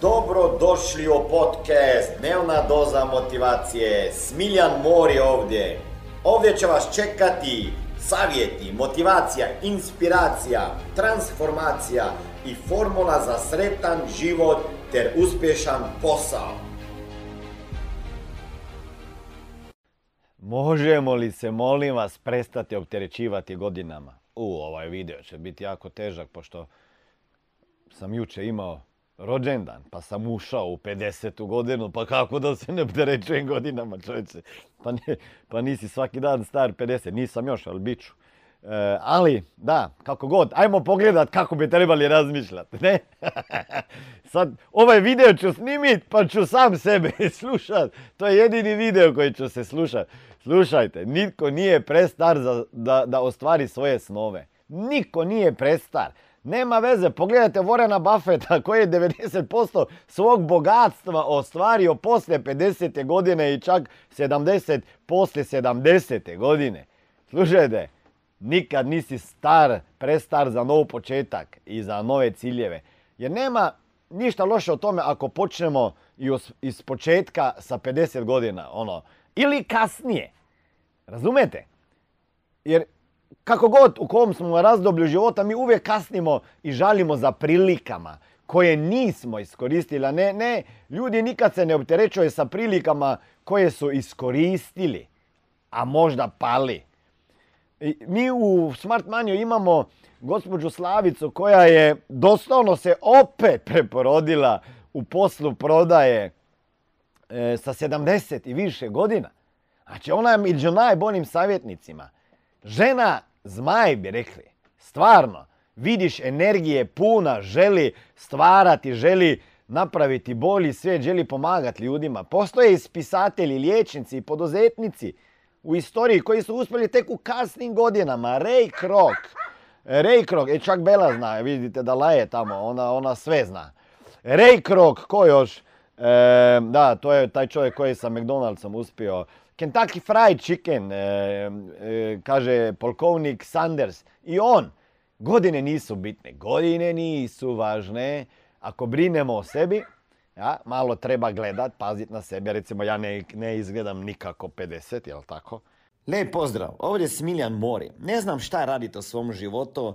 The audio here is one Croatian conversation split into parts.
Dobro došli u podcast Dnevna doza motivacije. Smiljan Mor je ovdje. Ovdje će vas čekati savjeti, motivacija, inspiracija, transformacija i formula za sretan život ter uspješan posao. Možemo li se, molim vas, prestati opterećivati godinama? U, ovaj video će biti jako težak, pošto sam juče imao rođendan, pa sam ušao u 50. godinu, pa kako da se ne opterećujem godinama, čovječe? Pa, pa nisi svaki dan star 50, nisam još, ali bit ću. E, ali, da, kako god, ajmo pogledat kako bi trebali razmišljati, ne? Sad, ovaj video ću snimit, pa ću sam sebe slušat. To je jedini video koji ću se slušat. Slušajte, nitko nije prestar za, da, da ostvari svoje snove. Niko nije prestar. Nema veze, pogledajte Vorena Buffetta koji je 90% svog bogatstva ostvario poslije 50. godine i čak 70 poslije 70. godine. Slušajte, nikad nisi star, prestar za nov početak i za nove ciljeve. Jer nema ništa loše o tome ako počnemo iz početka sa 50 godina, ono, ili kasnije. Razumete? Jer kako god u kom smo razdoblju života, mi uvijek kasnimo i žalimo za prilikama koje nismo iskoristili. Ne, ne, ljudi nikad se ne opterećuje sa prilikama koje su iskoristili, a možda pali. mi u Smart Manju imamo gospođu Slavicu koja je doslovno se opet preporodila u poslu prodaje e, sa 70 i više godina. Znači ona je među najboljim savjetnicima. Žena zmaj bi rekli. Stvarno. Vidiš energije puna, želi stvarati, želi napraviti bolji svijet, želi pomagati ljudima. Postoje i spisatelji, liječnici i poduzetnici u istoriji koji su uspjeli tek u kasnim godinama. Ray Kroc. Ray Kroc, e čak Bela zna, vidite da laje tamo, ona, ona sve zna. Ray Kroc, ko još? E, da, to je taj čovjek koji sa McDonald'som uspio Kentucky Fried Chicken, e, e, kaže polkovnik Sanders. I on, godine nisu bitne, godine nisu važne. Ako brinemo o sebi, ja, malo treba gledat, pazit na sebe. Recimo ja ne, ne izgledam nikako 50, jel tako? Lijep pozdrav, ovdje je Smiljan Mori. Ne znam šta radite u svom životu,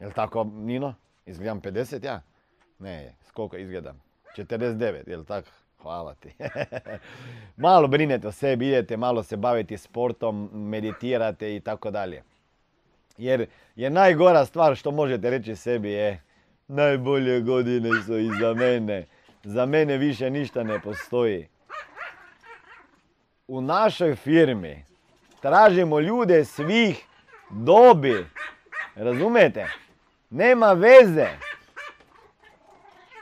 Jel tako, Nino? Izgledam 50 ja? Ne, koliko izgledam? 49, jel tako? Hvala ti. malo brinete o sebi, idete malo se baviti sportom, meditirate i tako dalje. Jer je najgora stvar što možete reći sebi je najbolje godine su iza mene. Za mene više ništa ne postoji. U našoj firmi tražimo ljude svih dobi. Razumete? Nema veze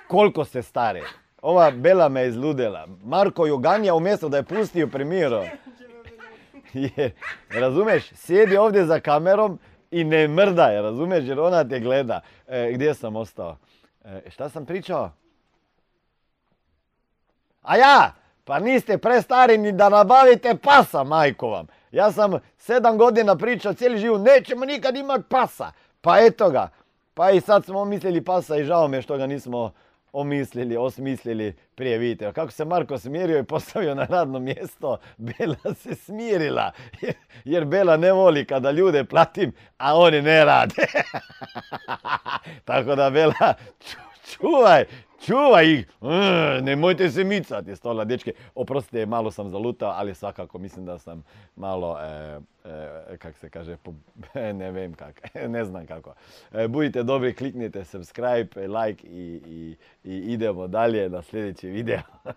koliko ste stari. Ova Bela me izludela. Marko Joganja umjesto da je pustio premijero. razumeš, sjedi ovdje za kamerom i ne mrda razumeš, jer ona te gleda. E, gdje sam ostao? E, šta sam pričao? A ja, pa niste prestari ni da nabavite pasa, majko vam. Ja sam sedam godina pričao cijeli život, nećemo nikad imat pasa. Pa eto ga. Pa i sad smo mislili pasa i žao mi je što ga nismo omislili, osmislili prije vidite. Kako se Marko smirio i postavio na radno mjesto, Bela se smirila. Jer Bela ne voli kada ljude platim, a oni ne rade. Tako da Bela, čuvaj, čuvaj ih, e, nemojte se micati, stola dečke. Oprostite, malo sam zalutao, ali svakako mislim da sam malo, e, e, kak se kaže, ne vem kak, ne znam kako. budite dobri, kliknite subscribe, like i, i, i idemo dalje na sljedeći video.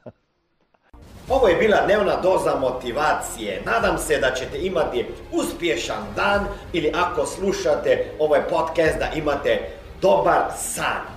Ovo je bila dnevna doza motivacije. Nadam se da ćete imati uspješan dan ili ako slušate ovaj podcast da imate dobar san.